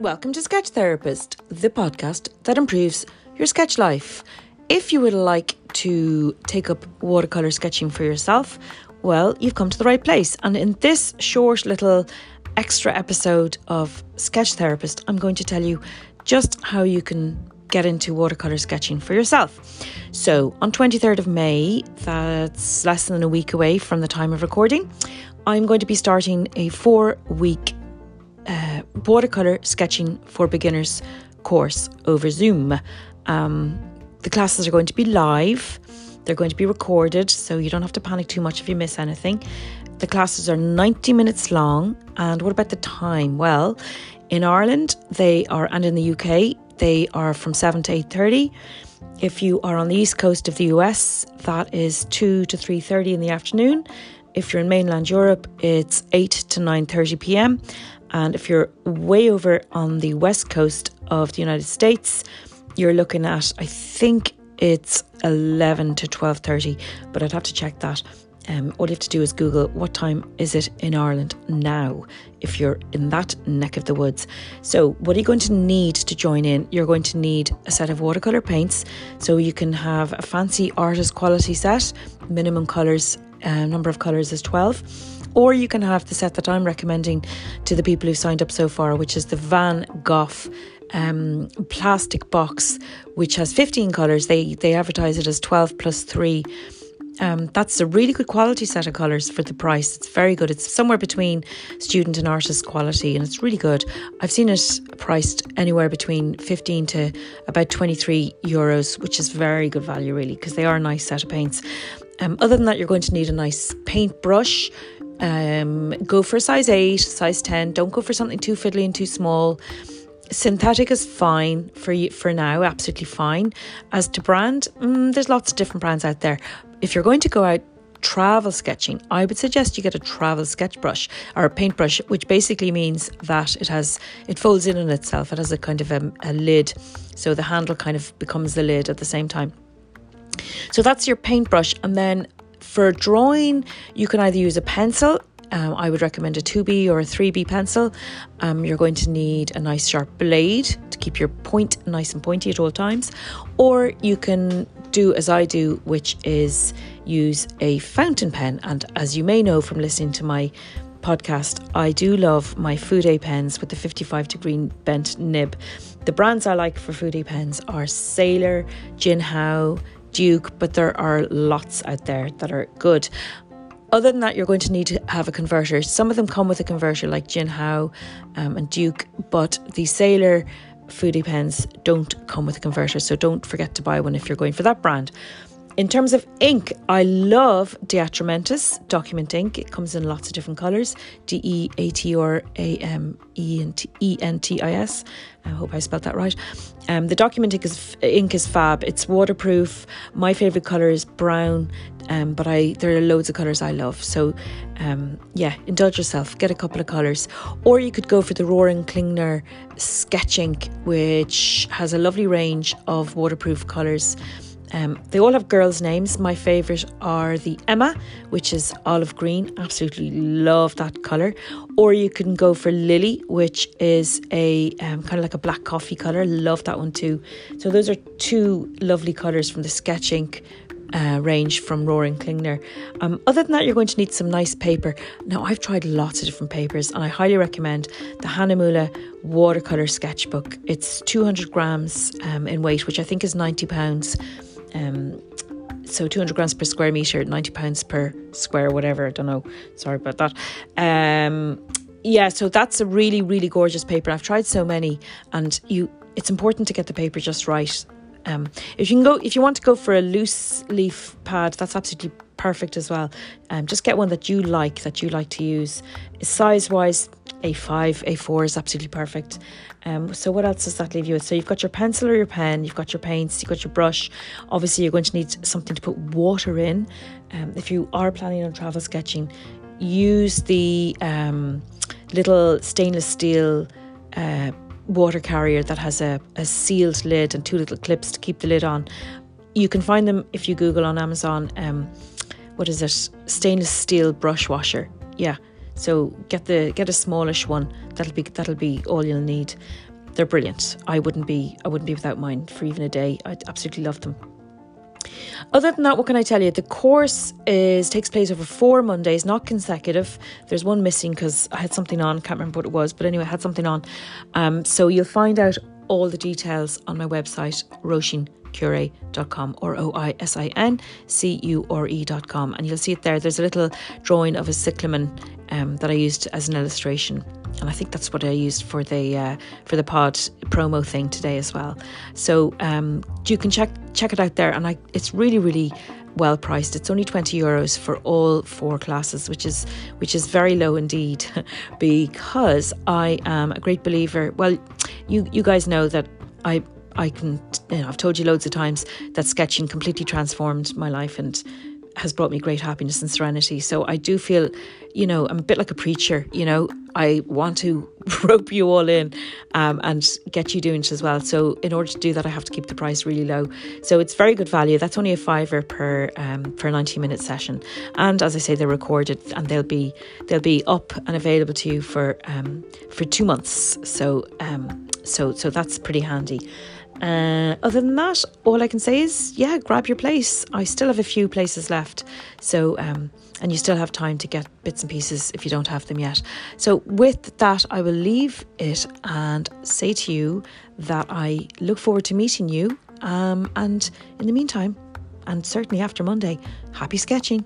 Welcome to Sketch Therapist, the podcast that improves your sketch life. If you would like to take up watercolour sketching for yourself, well, you've come to the right place. And in this short little extra episode of Sketch Therapist, I'm going to tell you just how you can get into watercolour sketching for yourself. So, on 23rd of May, that's less than a week away from the time of recording, I'm going to be starting a four week watercolour sketching for beginners course over Zoom. Um, the classes are going to be live, they're going to be recorded, so you don't have to panic too much if you miss anything. The classes are 90 minutes long, and what about the time? Well, in Ireland, they are, and in the UK, they are from 7 to 8.30. If you are on the east coast of the US, that is 2 to 3.30 in the afternoon. If you're in mainland Europe, it's 8 to 9:30 p.m. And if you're way over on the west coast of the United States, you're looking at I think it's 11 to 12:30, but I'd have to check that. Um, all you have to do is Google what time is it in Ireland now if you're in that neck of the woods. So, what are you going to need to join in? You're going to need a set of watercolour paints so you can have a fancy artist quality set, minimum colours, uh, number of colours is 12 or you can have the set that I'm recommending to the people who've signed up so far, which is the Van Gogh um, plastic box, which has 15 colours. They they advertise it as 12 plus 3. Um, that's a really good quality set of colours for the price. It's very good. It's somewhere between student and artist quality, and it's really good. I've seen it priced anywhere between 15 to about 23 euros, which is very good value, really, because they are a nice set of paints. Um, other than that, you're going to need a nice paintbrush. Um, go for size 8, size 10. Don't go for something too fiddly and too small. Synthetic is fine for you for now, absolutely fine. As to brand, mm, there's lots of different brands out there. If you're going to go out travel sketching, I would suggest you get a travel sketch brush or a paintbrush, which basically means that it has it folds in on itself. It has a kind of a, a lid, so the handle kind of becomes the lid at the same time. So that's your paintbrush, and then for drawing, you can either use a pencil. Um, I would recommend a 2B or a 3B pencil. Um, you're going to need a nice sharp blade to keep your point nice and pointy at all times. Or you can do as I do, which is use a fountain pen. And as you may know from listening to my podcast, I do love my Fude pens with the 55 degree bent nib. The brands I like for Fude pens are Sailor, Jinhao, Duke, but there are lots out there that are good. Other than that, you're going to need to have a converter. Some of them come with a converter, like Jinhao um, and Duke, but the Sailor Fude pens don't come with a converter, so don't forget to buy one if you're going for that brand. In terms of ink, I love De Atramentis document ink. It comes in lots of different colours D E A T R A M E N T I S. I hope I spelled that right. Um, the document ink is, ink is fab. It's waterproof. My favourite colour is brown, um, but I there are loads of colours I love. So, um, yeah, indulge yourself. Get a couple of colours, or you could go for the Rohrer & Klingner sketch ink, which has a lovely range of waterproof colours. Um, they all have girls' names. My favourite are the Emma, which is olive green. Absolutely love that colour. Or you can go for Lily, which is a um, kind of like a black coffee colour. Love that one too. So those are two lovely colours from the Sketch Ink uh, range from Rohrer & Klingner. Um, other than that, you're going to need some nice paper. Now, I've tried lots of different papers and I highly recommend the Hahnemühle watercolour sketchbook. It's 200 grams um, in weight, which I think is 90 pounds. Um, so 200 grams per square meter, 90 pounds per square, whatever. I don't know. Sorry about that. Um, yeah, so that's a really, really gorgeous paper. I've tried so many, and you. It's important to get the paper just right. Um, if you can go, if you want to go for a loose leaf pad, that's absolutely perfect as well. Um, just get one that you like, that you like to use. Size wise, A5, A4 is absolutely perfect. Um, so what else does that leave you with? So you've got your pencil or your pen, you've got your paints, you've got your brush. Obviously, you're going to need something to put water in. Um, if you are planning on travel sketching, use the um, little stainless steel uh, water carrier that has a, a sealed lid and two little clips to keep the lid on. You can find them if you Google on Amazon. Um, what is it? Stainless steel brush washer. Yeah. So get the get a smallish one. That'll be that'll be all you'll need. they're brilliant. I wouldn't be I wouldn't be without mine for even a day. I absolutely love them. Other than that, what can I tell you? The course is takes place over four Mondays, not consecutive. There's one missing because I had something on. Can't remember what it was, but anyway, I had something on. Um, so you'll find out all the details on my website, roisincure.com or O I S I N C U R E.com. And you'll see it there. There's a little drawing of a cyclamen um, that I used as an illustration and I think that's what I used for the uh, for the pod promo thing today as well. So um, you can check check it out there, and I it's really really well priced. It's only twenty euros for all four classes, which is which is very low indeed, because I am a great believer. Well, you you guys know that I I can you know I've told you loads of times that sketching completely transformed my life and has brought me great happiness and serenity. So I do feel, you know, I'm a bit like a preacher, you know, I want to rope you all in um, and get you doing it as well. So in order to do that, I have to keep the price really low. So it's very good value. That's only a fiver per um, per 90 minute session. And as I say, they're recorded and they'll be they'll be up and available to you for um, for two months. So um, so so that's pretty handy. Uh, other than that, all I can say is, yeah, grab your place. I still have a few places left, so um, and you still have time to get bits and pieces if you don't have them yet. So with that, I will leave it and say to you that I look forward to meeting you. Um, and in the meantime, and certainly after Monday, happy sketching.